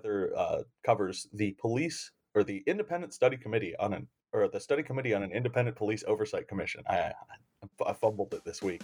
Heather uh, covers the police or the independent study committee on an or the study committee on an independent police oversight commission. I, I fumbled it this week.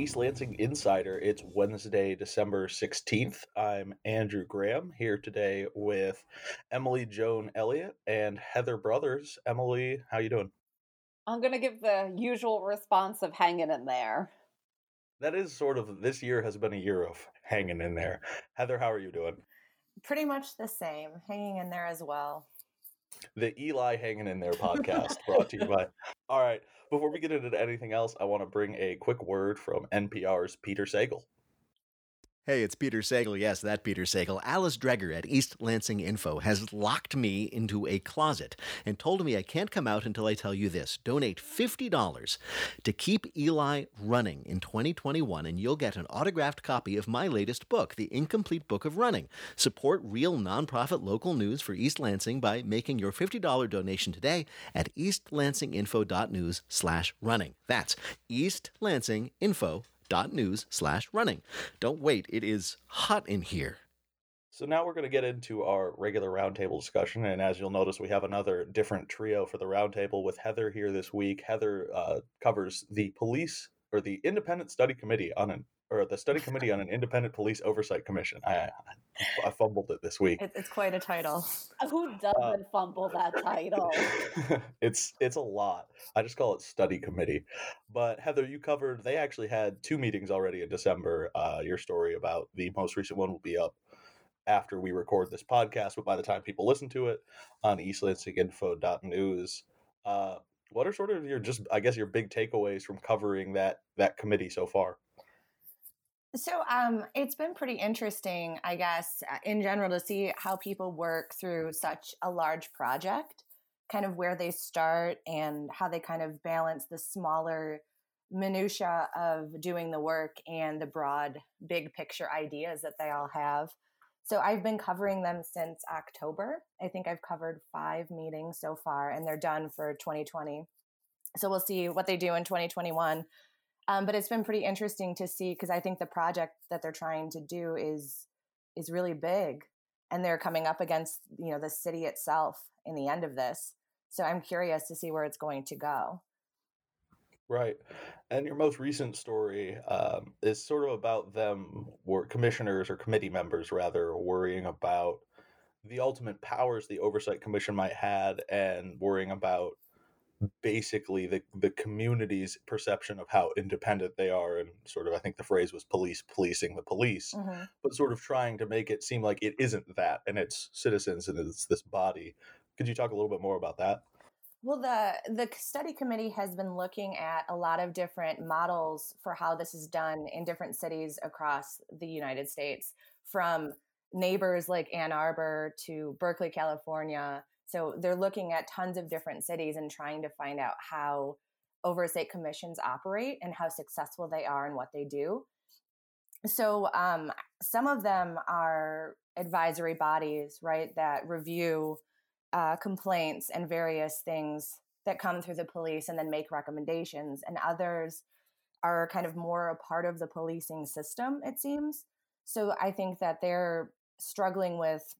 East Lansing Insider. It's Wednesday, December 16th. I'm Andrew Graham here today with Emily Joan Elliott and Heather Brothers. Emily, how you doing? I'm going to give the usual response of hanging in there. That is sort of this year has been a year of hanging in there. Heather, how are you doing? Pretty much the same, hanging in there as well. The ELi Hanging in There podcast brought to you by. All right. Before we get into anything else, I want to bring a quick word from NPR's Peter Sagal. Hey, it's Peter Sagal. Yes, that Peter Sagal. Alice Dreger at East Lansing Info has locked me into a closet and told me I can't come out until I tell you this. Donate $50 to keep ELi running in 2021, and you'll get an autographed copy of my latest book, The Incomplete Book of Running. Support real nonprofit local news for East Lansing by making your $50 donation today at eastlansinginfo.news slash running. That's eastlansinginfo.news news slash running. Don't wait, it is hot in here. So now we're going to get into our regular roundtable discussion, and as you'll notice, we have another different trio for the roundtable with Heather here this week. Heather uh, covers the police or the Independent Study Committee on an or the study committee on an independent police oversight commission. I, I fumbled it this week. It's quite a title. Who doesn't uh, fumble that title? it's it's a lot. I just call it study committee. But Heather, you covered. They actually had two meetings already in December. Uh, your story about the most recent one will be up after we record this podcast, but by the time people listen to it on eastlansinginfo.news. Uh, what are sort of your just I guess your big takeaways from covering that that committee so far? So um, it's been pretty interesting, I guess, uh, in general, to see how people work through such a large project, kind of where they start and how they kind of balance the smaller minutia of doing the work and the broad, big picture ideas that they all have. So I've been covering them since October. I think I've covered five meetings so far, and they're done for 2020. So we'll see what they do in 2021 um, but it's been pretty interesting to see because I think the project that they're trying to do is is really big, and they're coming up against you know the city itself in the end of this. So I'm curious to see where it's going to go. Right. And your most recent story um, is sort of about them, or commissioners or committee members rather, worrying about the ultimate powers the oversight commission might have and worrying about basically the the community's perception of how independent they are and sort of i think the phrase was police policing the police mm-hmm. but sort of trying to make it seem like it isn't that and it's citizens and it's this body could you talk a little bit more about that well the the study committee has been looking at a lot of different models for how this is done in different cities across the united states from neighbors like ann arbor to berkeley california so they're looking at tons of different cities and trying to find out how oversight commissions operate and how successful they are and what they do. So um, some of them are advisory bodies, right, that review uh, complaints and various things that come through the police and then make recommendations. And others are kind of more a part of the policing system, it seems. So I think that they're struggling with,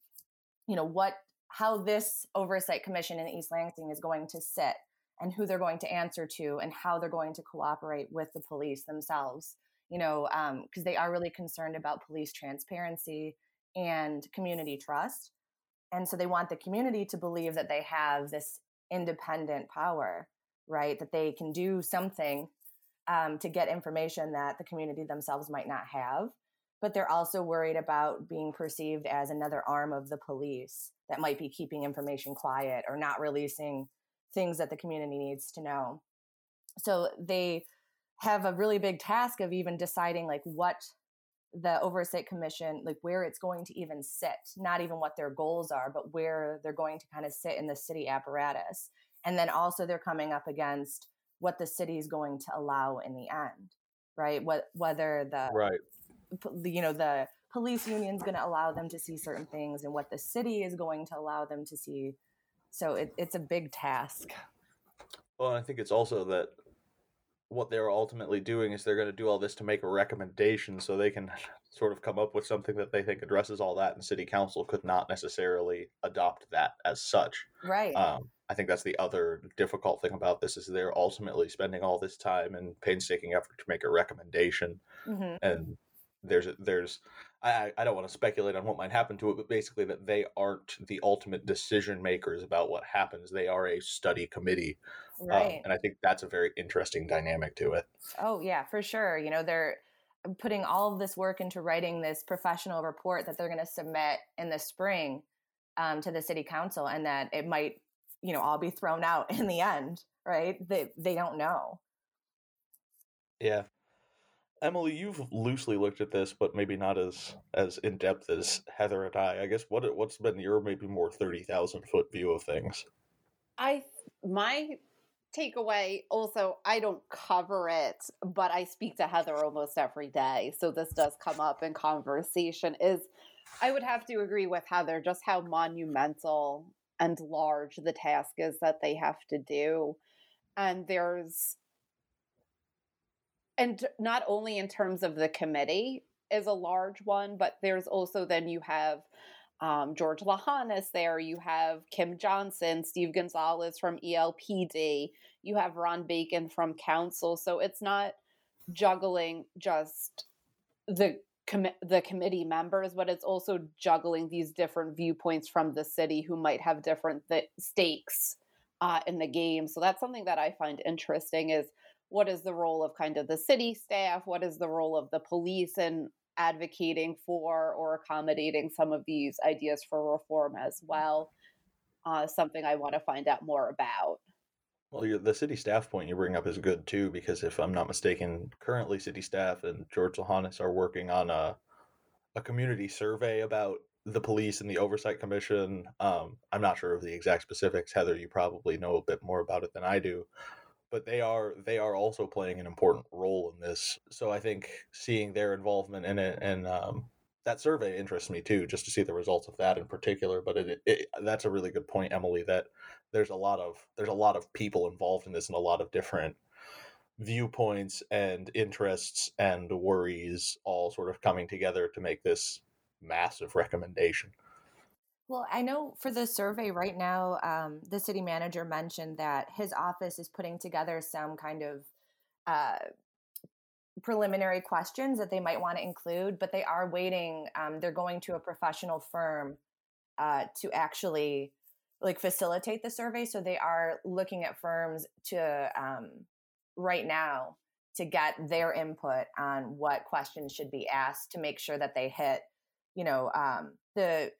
you know, what how this oversight commission in East Lansing is going to sit and who they're going to answer to and how they're going to cooperate with the police themselves you know because um, they are really concerned about police transparency and community trust. And so they want the community to believe that they have this independent power right that they can do something um, to get information that the community themselves might not have but they're also worried about being perceived as another arm of the police that might be keeping information quiet or not releasing things that the community needs to know. So they have a really big task of even deciding like what the oversight commission like where it's going to even sit not even what their goals are but where they're going to kind of sit in the city apparatus. And then also they're coming up against what the city is going to allow in the end right? What whether the right you know the police union is going to allow them to see certain things and what the city is going to allow them to see. So it, it's a big task. Well, I think it's also that what they're ultimately doing is they're going to do all this to make a recommendation so they can sort of come up with something that they think addresses all that and city council could not necessarily adopt that as such right um, i think that's the other difficult thing about this is they're ultimately spending all this time and painstaking effort to make a recommendation mm-hmm. and there's there's I, I don't want to speculate on what might happen to it, but basically that they aren't the ultimate decision makers about what happens. They are a study committee, um, right um, and I think that's a very interesting dynamic to it. oh yeah for sure you know they're putting all of this work into writing this professional report that they're going to submit in the spring um, to the city council and that it might you know all be thrown out in the end right they they don't know Yeah. Emily, you've loosely looked at this, but maybe not as as in depth as Heather and I. I guess what what's been your maybe more thirty thousand foot view of things? I my takeaway also I don't cover it, but I speak to Heather almost every day, so this does come up in conversation. Is I would have to agree with Heather just how monumental and large the task is that they have to do, and there's and not only in terms of the committee is a large one, but there's also then you have um, George Lahanis there, you have Kim Johnson, Steve Gonzalez from ELPD, you have Ron Bacon from Council. So it's not juggling just the com- the committee members, but it's also juggling these different viewpoints from the city who might have different th- stakes uh, in the game. So that's something that I find interesting is what is the role of kind of the city staff? What is the role of the police in advocating for or accommodating some of these ideas for reform as well? Uh, something i want to find out more about. Well the city staff point you bring up is good too because if i'm not mistaken currently city staff and george lahanis are working on a, a community survey about the police and the oversight commission. Um, i'm not sure of the exact specifics. Heather you probably know a bit more about it than i do but they are they are also playing an important role in this. So I think seeing their involvement in it and um, that survey interests me too, just to see the results of that in particular. But it, it, that's a really good point, Emily. That there's a lot of there's a lot of people involved in this and a lot of different viewpoints and interests and worries all sort of coming together to make this massive recommendation. Well, I know for the survey right now, um, the city manager mentioned that his office is putting together some kind of uh, preliminary questions that they might want to include, but they are waiting. Um, they're going to a professional firm uh, to actually like facilitate the survey. So they are looking at firms to um, right now to get their input on what questions should be asked to make sure that they hit, you know, um, the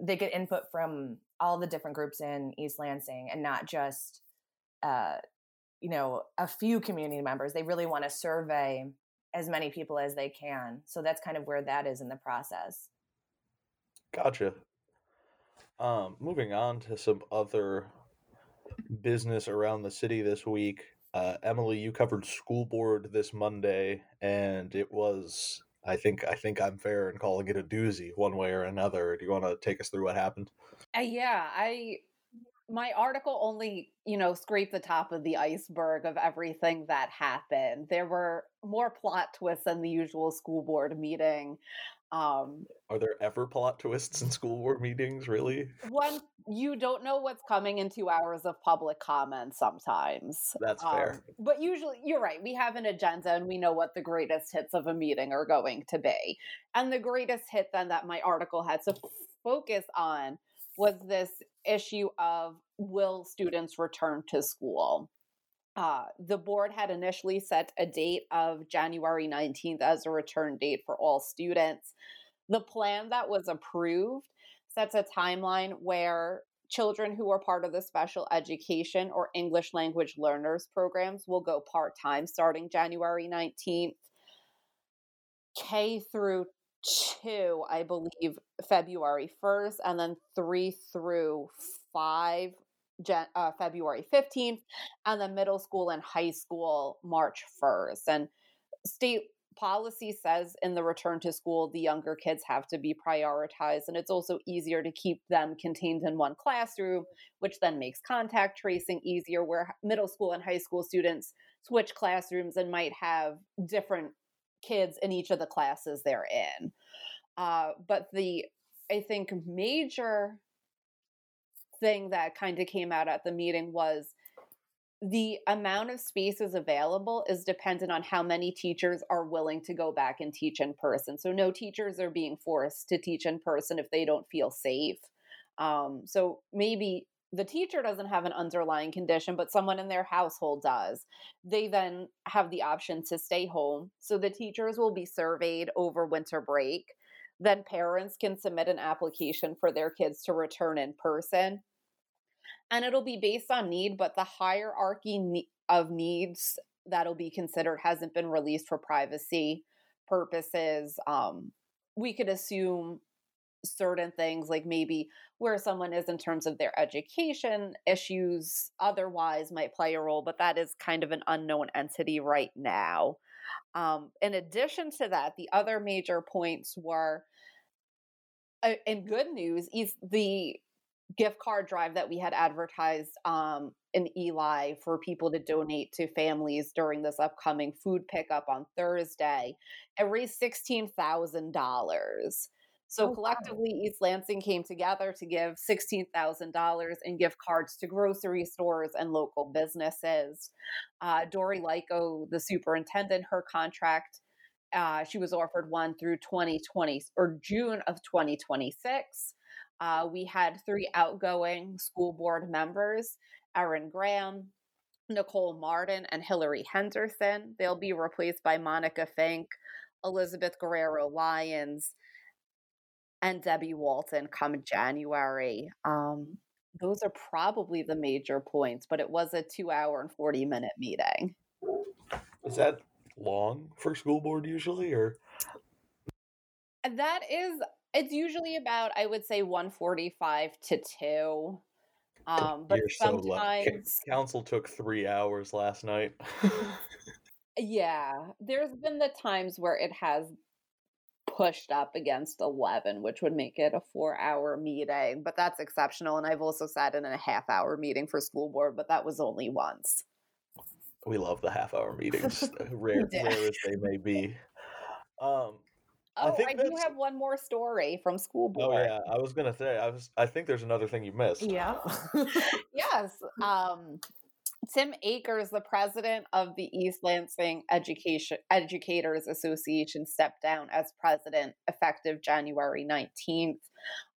they get input from all the different groups in East Lansing and not just uh, you know a few community members. They really want to survey as many people as they can. So that's kind of where that is in the process. Gotcha. Um, moving on to some other business around the city this week. Uh, Emily, you covered school board this Monday, and it was I think I think I'm fair in calling it a doozy one way or another. Do you want to take us through what happened? Uh, yeah, I my article only, you know, scraped the top of the iceberg of everything that happened. There were more plot twists than the usual school board meeting. Um, Are there ever plot twists in school board meetings, really? One, you don't know what's coming in two hours of public comment sometimes. That's fair. Um, but usually, you're right. We have an agenda and we know what the greatest hits of a meeting are going to be. And the greatest hit then that my article had to focus on was this issue of will students return to school? Uh, the board had initially set a date of January 19th as a return date for all students. The plan that was approved sets a timeline where children who are part of the special education or English language learners programs will go part time starting January 19th. K through two, I believe, February 1st, and then three through five Jan- uh, February 15th, and then middle school and high school March 1st. And state policy says in the return to school the younger kids have to be prioritized and it's also easier to keep them contained in one classroom which then makes contact tracing easier where middle school and high school students switch classrooms and might have different kids in each of the classes they're in uh, but the i think major thing that kind of came out at the meeting was the amount of spaces available is dependent on how many teachers are willing to go back and teach in person. So, no teachers are being forced to teach in person if they don't feel safe. Um, so, maybe the teacher doesn't have an underlying condition, but someone in their household does. They then have the option to stay home. So, the teachers will be surveyed over winter break. Then, parents can submit an application for their kids to return in person and it'll be based on need, but the hierarchy of needs that'll be considered hasn't been released for privacy purposes. Um, we could assume certain things like maybe where someone is in terms of their education issues otherwise might play a role but that is kind of an unknown entity right now um, in addition to that the other major points were uh, in good news is the gift card drive that we had advertised um, in ELi for people to donate to families during this upcoming food pickup on Thursday. It raised $16,000. So oh, collectively, wow. East Lansing came together to give $16,000 in gift cards to grocery stores and local businesses. Uh, Dori Leyko, the superintendent, her contract, uh, she was offered one through 2020 or June of 2026. Uh, we had three outgoing school board members Erin Graham, Nicole Martin, and Hillary Henderson. They'll be replaced by Monica Fink, Elizabeth Guerrero Lyons, and Debbie Walton come January. Um, those are probably the major points, but it was a two hour and 40 minute meeting. Is that long for school board usually, or? That is it's usually about I would say 145 to 2. Um, but You're sometimes so council took 3 hours last night. yeah, there's been the times where it has pushed up against 11 which would make it a 4-hour meeting, but that's exceptional and I've also sat in a half hour meeting for school board, but that was only once. We love the half hour meetings, rare, rare as they may be. Um, Oh, I, I do have one more story from school board. Oh yeah, I was gonna say I was. I think there's another thing you missed. Yeah. yes. Um, Tim Akers, the president of the East Lansing Education Educators Association, stepped down as president effective January 19th.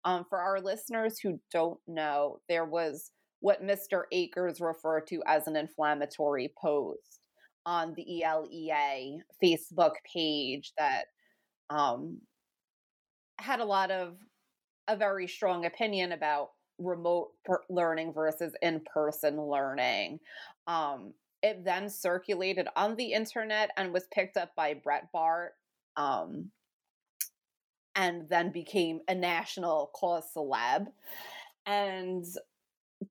Um, for our listeners who don't know, there was what Mr. Akers referred to as an inflammatory post on the ELEA Facebook page that um, had a lot of a very strong opinion about remote per- learning versus in-person learning. Um, it then circulated on the internet and was picked up by Breitbart, um, and then became a national cause celeb. And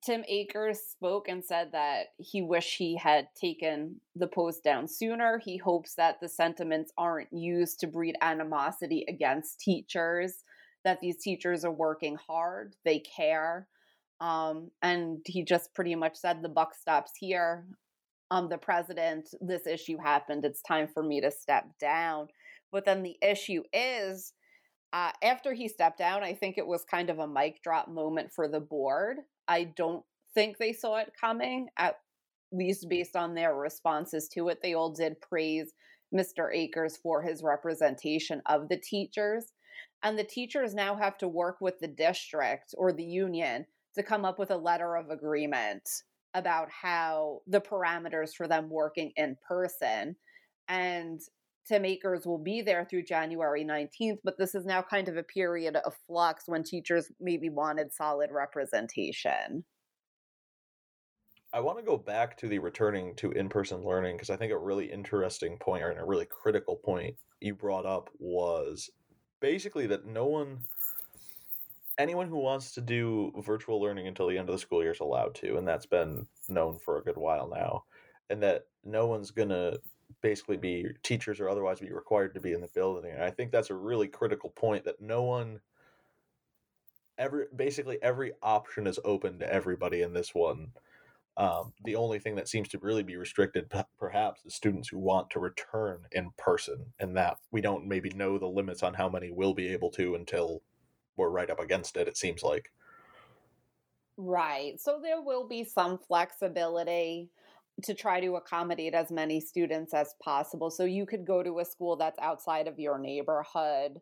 Tim Akers spoke and said that he wished he had taken the post down sooner. He hopes that the sentiments aren't used to breed animosity against teachers, that these teachers are working hard, they care. Um, and he just pretty much said the buck stops here. Um, the president, this issue happened. It's time for me to step down. But then the issue is, uh, after he stepped down, I think it was kind of a mic drop moment for the board I don't think they saw it coming, at least based on their responses to it. They all did praise Mr. Akers for his representation of the teachers. And the teachers now have to work with the district or the union to come up with a letter of agreement about how the parameters for them working in person. And Tim Akers will be there through January 19th, but this is now kind of a period of flux when teachers maybe wanted solid representation. I want to go back to the returning to in person learning because I think a really interesting point or a really critical point you brought up was basically that no one, anyone who wants to do virtual learning until the end of the school year is allowed to. And that's been known for a good while now. And that no one's going to basically be teachers or otherwise be required to be in the building. And I think that's a really critical point that no one every basically every option is open to everybody in this one. Um, the only thing that seems to really be restricted, p- perhaps, is students who want to return in person, and that we don't maybe know the limits on how many will be able to until we're right up against it. It seems like. Right. So there will be some flexibility to try to accommodate as many students as possible. So you could go to a school that's outside of your neighborhood.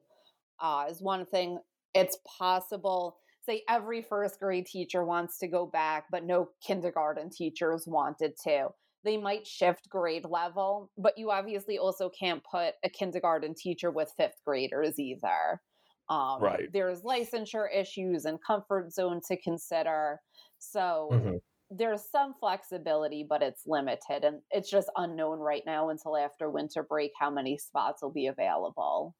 Uh, is one thing. It's possible. Say every first grade teacher wants to go back, but no kindergarten teachers wanted to. They might shift grade level, but you obviously also can't put a kindergarten teacher with fifth graders either. Um, Right. There's licensure issues and comfort zone to consider. So Mhm. there's some flexibility, but it's limited. And it's just unknown right now until after winter break how many spots will be available.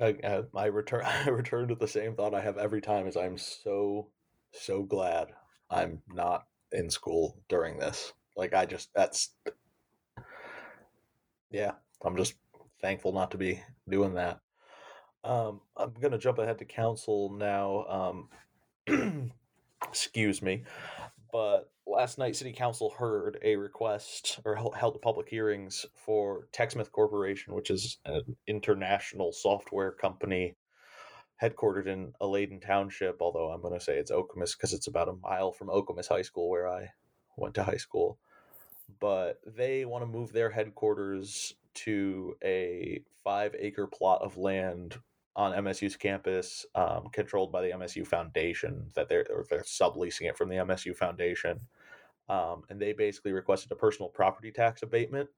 I, I, I return I return to the same thought I have every time is I'm so so glad I'm not in school during this. Like I just that's yeah, I'm just thankful not to be doing that. Um I'm going to jump ahead to council now. Um excuse me. But last night city council heard a request or held public hearings for TechSmith Corporation, which is an international software company headquartered in Alaiedon Township, although I'm going to say it's Okemos because it's about a mile from Okemos High School where I went to high school. But they want to move their headquarters to a five acre plot of land on MSU's campus, um, controlled by the MSU Foundation. That they're they're subleasing it from the MSU Foundation, um, and they basically requested a personal property tax abatement,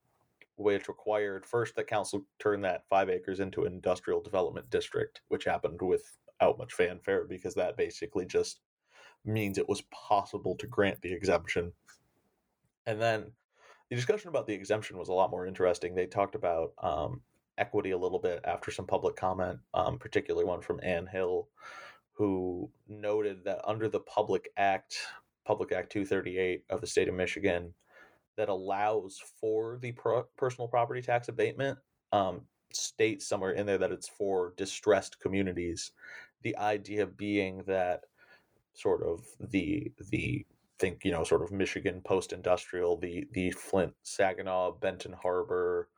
which required first that council turn that five acres into an industrial development district, which happened without much fanfare because that basically just means it was possible to grant the exemption. And then the discussion about the exemption was a lot more interesting. They talked about um, equity a little bit after some public comment, um, particularly one from Ann Hill, who noted that under the Public Act, Public Act 238 of the state of Michigan, that allows for the pro- personal property tax abatement, um, states somewhere in there that it's for distressed communities. The idea being that sort of the the think you know sort of Michigan post industrial, the the Flint, Saginaw, Benton Harbor,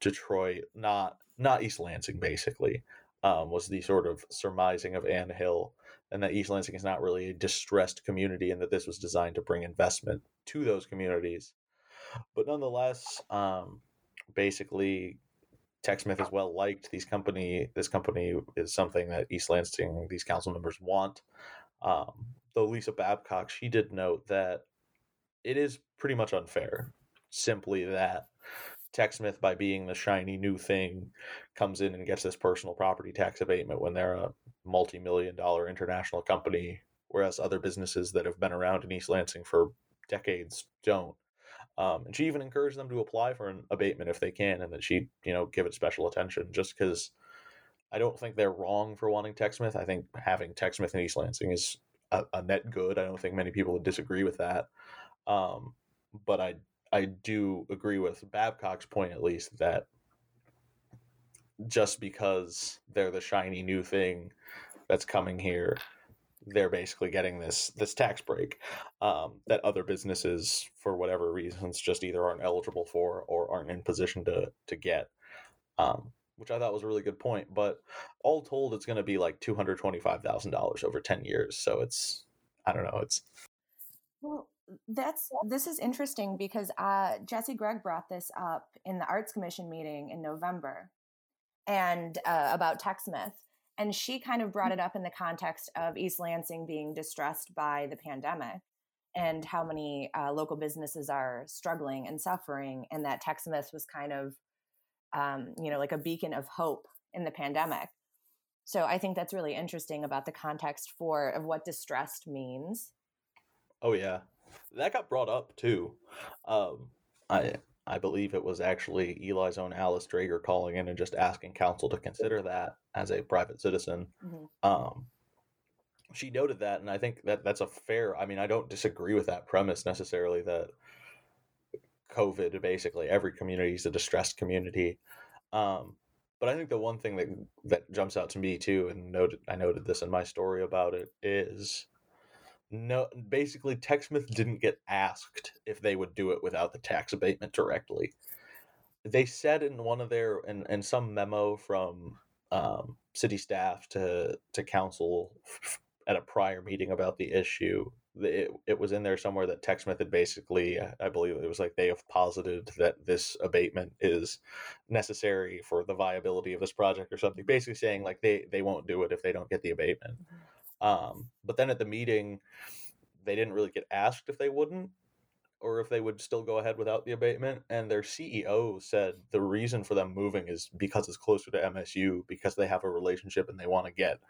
Detroit, not not East Lansing, basically, um, was the sort of surmising of Ann Hill, and that East Lansing is not really a distressed community, and that this was designed to bring investment to those communities. But nonetheless, um, basically, TechSmith is well liked. These company, this company is something that East Lansing, these council members want. Um, though Lisa Babcock, she did note that it is pretty much unfair. Simply that TechSmith, by being the shiny new thing, comes in and gets this personal property tax abatement when they're a multi million dollar international company, whereas other businesses that have been around in East Lansing for decades don't. Um, and she even encouraged them to apply for an abatement if they can, and that she, you know, give it special attention. Just because I don't think they're wrong for wanting TechSmith. I think having TechSmith in East Lansing is a, a net good. I don't think many people would disagree with that. Um, but I I do agree with Babcock's point at least that just because they're the shiny new thing that's coming here, they're basically getting this this tax break um, that other businesses, for whatever reasons, just either aren't eligible for or aren't in position to to get. Um, which I thought was a really good point. But all told, it's going to be like two hundred twenty five thousand dollars over ten years. So it's I don't know. It's Well, that's this is interesting because uh, Jessy Gregg brought this up in the Arts Commission meeting in November, and uh, about TechSmith, and she kind of brought it up in the context of East Lansing being distressed by the pandemic, and how many uh, local businesses are struggling and suffering, and that TechSmith was kind of, um, you know, like a beacon of hope in the pandemic. So I think that's really interesting about the context for of what distressed means. oh yeah, that got brought up too. Um, I I believe it was actually ELi's own Alice Dreger calling in and just asking council to consider that as a private citizen. Mhm. Um, she noted that, and I think that that's a fair. I mean, I don't disagree with that premise necessarily. That COVID. Basically, every community is a distressed community. Um, but I think the one thing that that jumps out to me too, and noted I noted this in my story about it, is no basically TechSmith didn't get asked if they would do it without the tax abatement directly. They said in one of their in, in some memo from um, city staff to to council at a prior meeting about the issue it, it was in there somewhere that TechSmith had basically, I believe it was like they have posited that this abatement is necessary for the viability of this project or something, basically saying like they, they won't do it if they don't get the abatement. Mm-hmm. Um, but then at the meeting, they didn't really get asked if they wouldn't or if they would still go ahead without the abatement. And their CEO said the reason for them moving is because it's closer to MSU, because they have a relationship and they want to get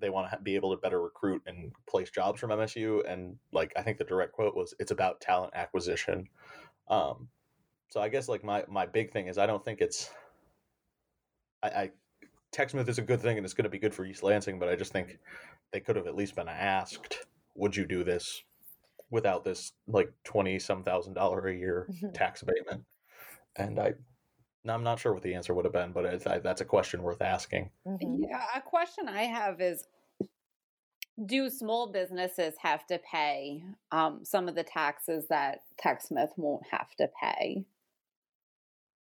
they want to be able to better recruit and place jobs from MSU. And like I think the direct quote was, "It's about talent acquisition." Um, so I guess like my my big thing is I don't think it's I, I TechSmith is a good thing and it's going to be good for East Lansing, but I just think they could have at least been asked, "Would you do this without this like twenty some thousand dollar a year mm-hmm. tax abatement?" And I I'm not sure what the answer would have been, but I, that's a question worth asking. Mm-hmm. Yeah, a question I have is do small businesses have to pay um, some of the taxes that TechSmith won't have to pay?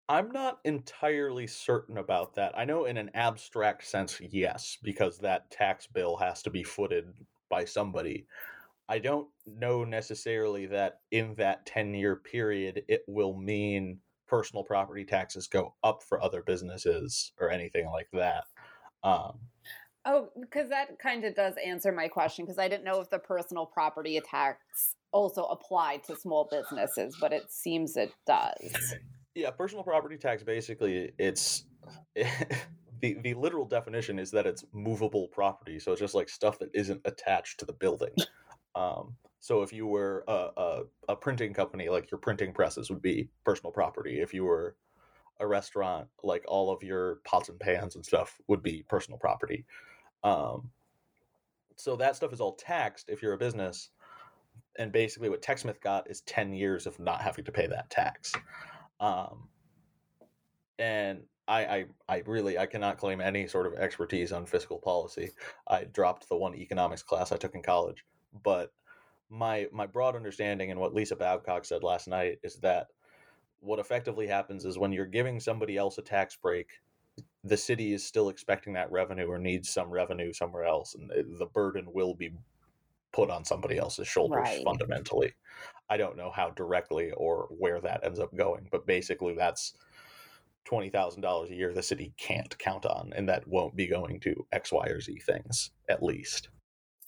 I'm not entirely certain about that. I know in an abstract sense, yes, because that tax bill has to be footed by somebody. I don't know necessarily that in that 10 year period it will mean personal property taxes go up for other businesses or anything like that. Um, Oh, because that kind of does answer my question because I didn't know if the personal property tax also applied to small businesses, but it seems it does. Yeah, personal property tax basically it's the the literal definition is that it's movable property, so it's just like stuff that isn't attached to the building. Um, so if you were a, a, a printing company, like your printing presses would be personal property. If you were a restaurant, like all of your pots and pans and stuff would be personal property. Um, so that stuff is all taxed if you're a business. And basically, what TechSmith got is 10 years of not having to pay that tax. Um, and I, I, I really I cannot claim any sort of expertise on fiscal policy. I dropped the one economics class I took in college, but my my broad understanding and what Lisa Babcock said last night is that what effectively happens is when you're giving somebody else a tax break, the city is still expecting that revenue or needs some revenue somewhere else, and the burden will be put on somebody else's shoulders right. fundamentally. I don't know how directly or where that ends up going, but basically that's twenty thousand dollars a year the city can't count on, and that won't be going to X, Y, or Z things at least.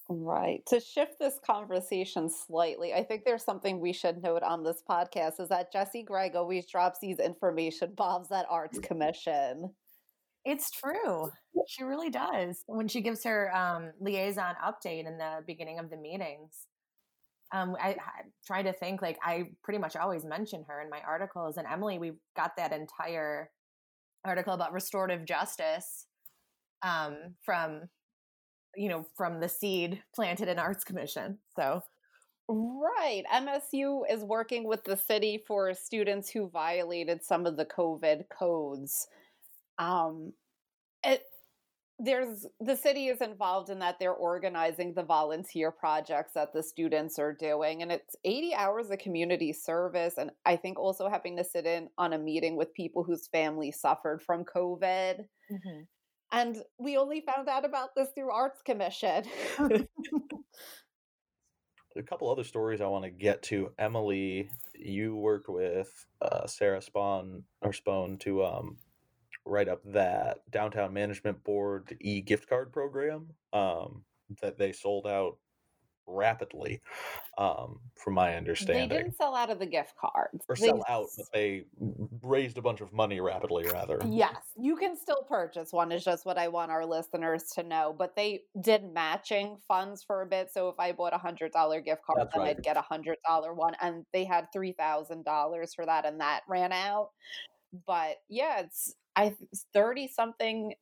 Right. To shift this conversation slightly, I think there's something we should note on this podcast is that Jessy Gregg always drops these information bombs at Arts mm-hmm. Commission. It's true. She really does. When she gives her um, liaison update in the beginning of the meetings, um, I, I try to think like I pretty much always mention her in my articles. And Emily, we got that entire article about restorative justice um, from you know, from the seed planted in Arts Commission. So Right. MSU is working with the city for students who violated some of the COVID codes. Um, it, there's the city is involved in that they're organizing the volunteer projects that the students are doing and it's 80 hours of community service and i think also having to sit in on a meeting with people whose family suffered from covid mm-hmm. And we only found out about this through Arts Commission. a couple other stories I want to get to. Emily, you worked with uh, Sarah Spawn or Spone to um, write up that downtown management board e gift card program um, that they sold out rapidly, um, from my understanding. They didn't sell out of the gift cards. Or they, sell out, but they raised a bunch of money rapidly, rather. Yes, you can still purchase one, is just what I want our listeners to know. But they did matching funds for a bit. So if I bought a $100 gift card, That's then right. I'd get a $100 one. And they had $3,000 for that, and that ran out. But yeah, it's I 30 something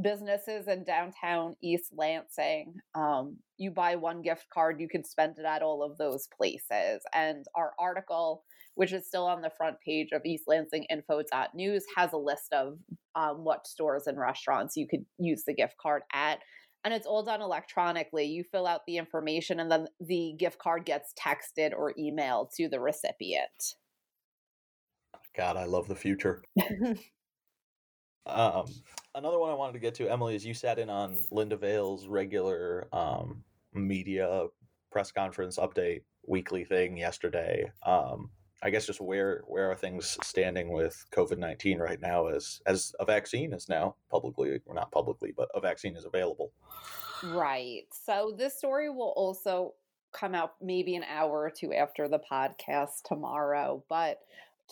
businesses in downtown East Lansing. Um, you buy one gift card, you can spend it at all of those places. And our article, which is still on the front page of East Lansing Info.news, has a list of um, what stores and restaurants you could use the gift card at. And it's all done electronically. You fill out the information, and then the gift card gets texted or emailed to the recipient. God, I love the future. um, another one I wanted to get to, Emily, is you sat in on Linda Vail's regular um, media press conference update weekly thing yesterday. Um, I guess just where where are things standing with COVID nineteen right now as as a vaccine is now publicly or not publicly, but a vaccine is available. Right. So this story will also come out maybe an hour or two after the podcast tomorrow. But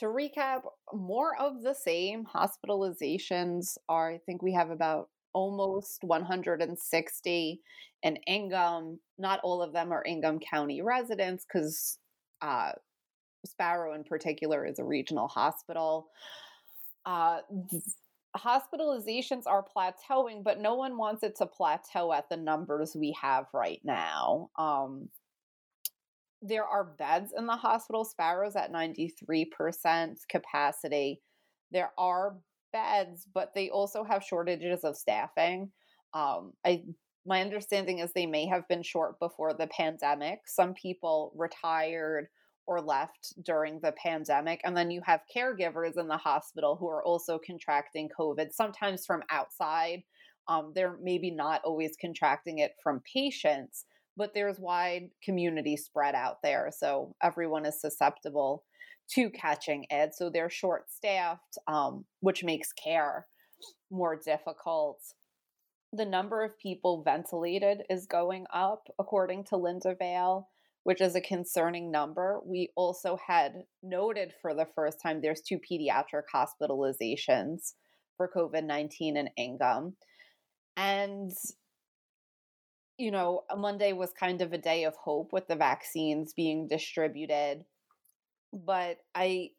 to recap, more of the same hospitalizations are, I think we have about almost 160 in Ingham. Not all of them are Ingham County residents because uh, Sparrow, in particular, is a regional hospital. Uh, hospitalizations are plateauing, but no one wants it to plateau at the numbers we have right now. Um, there are beds in the hospital, Sparrows at 93% capacity. There are beds, but they also have shortages of staffing. Um, I my understanding is they may have been short before the pandemic. Some people retired or left during the pandemic. And then you have caregivers in the hospital who are also contracting COVID, sometimes from outside. Um, they're maybe not always contracting it from patients, but there's wide community spread out there. So everyone is susceptible to catching it. So they're short staffed, um, which makes care more difficult. The number of people ventilated is going up, according to Linda Vail, which is a concerning number. We also had noted for the first time there's two pediatric hospitalizations for COVID 19 in Ingham. And you know, Monday was kind of a day of hope with the vaccines being distributed. But I,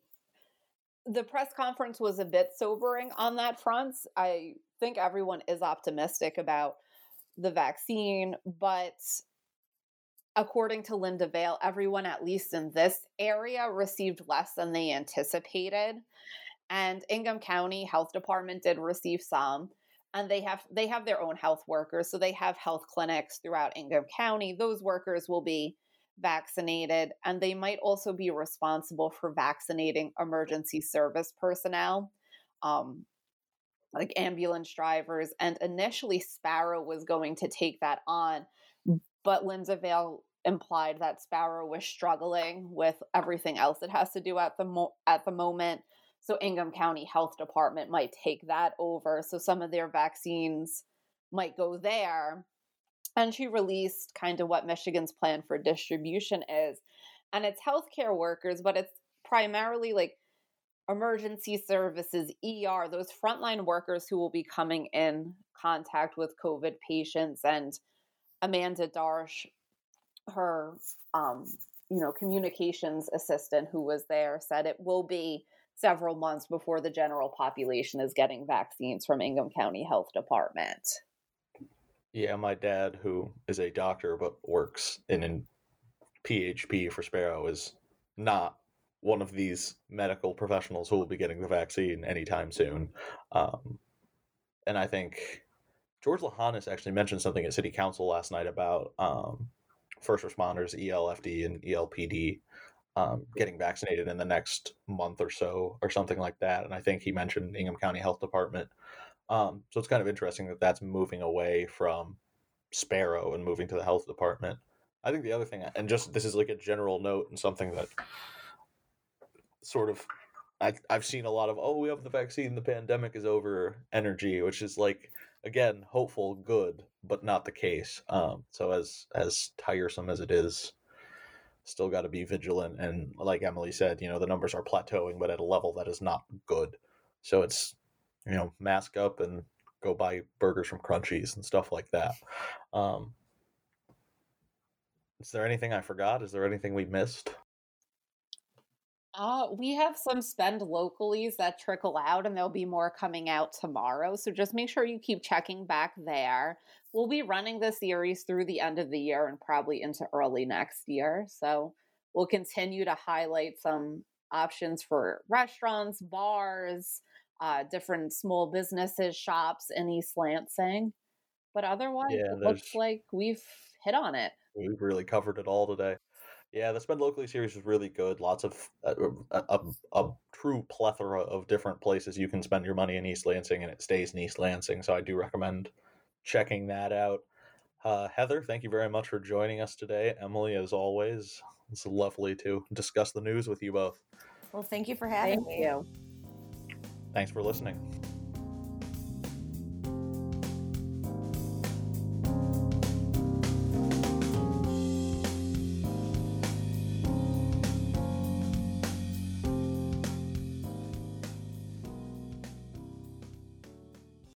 the press conference was a bit sobering on that front. I think everyone is optimistic about the vaccine, but according to Linda Vail, everyone, at least in this area, received less than they anticipated. And Ingham County Health Department did receive some and they have they have their own health workers so they have health clinics throughout Ingham County. Those workers will be vaccinated and they might also be responsible for vaccinating emergency service personnel um, like ambulance drivers and initially Sparrow was going to take that on but Linda Vail implied that Sparrow was struggling with everything else it has to do at the mo- at the moment so Ingham County Health Department might take that over. So some of their vaccines might go there. And she released kind of what Michigan's plan for distribution is. And it's healthcare workers, but it's primarily like emergency services, ER, those frontline workers who will be coming in contact with COVID patients. And Amanda Darche, her um, you know, communications assistant who was there said it will be several months before the general population is getting vaccines from Ingham County Health Department. Yeah, my dad, who is a doctor but works in a PHP for Sparrow, is not one of these medical professionals who will be getting the vaccine anytime soon. Um, and I think George Lahanis actually mentioned something at City Council last night about um, first responders, ELFD and ELPD, um, getting vaccinated in the next month or so, or something like that. And I think he mentioned Ingham County Health Department. Um, so it's kind of interesting that that's moving away from Sparrow and moving to the health department. I think the other thing, and just this is like a general note and something that sort of I, I've seen a lot of, oh, we have the vaccine, the pandemic is over energy, which is like, again, hopeful, good, but not the case. Um, so as as tiresome as it is still got to be vigilant. And like Emily said, you know, the numbers are plateauing, but at a level that is not good. So it's, you know, mask up and go buy burgers from Crunchy's and stuff like that. Um, is there anything I forgot? Is there anything we missed? Uh, we have some spend localies that trickle out, and there'll be more coming out tomorrow. So just make sure you keep checking back there. We'll be running the series through the end of the year and probably into early next year. So we'll continue to highlight some options for restaurants, bars, uh, different small businesses, shops in East Lansing. But otherwise, Yeah, it looks like we've hit on it. we've really covered it all today. Yeah, the Spend Locally series is really good. Lots of uh, a, a, a true plethora of different places you can spend your money in East Lansing, and it stays in East Lansing. So I do recommend checking that out. Uh, Heather, thank you very much for joining us today. Emily, as always, it's lovely to discuss the news with you both. Well, thank you for having Thank me. you. Thanks for listening.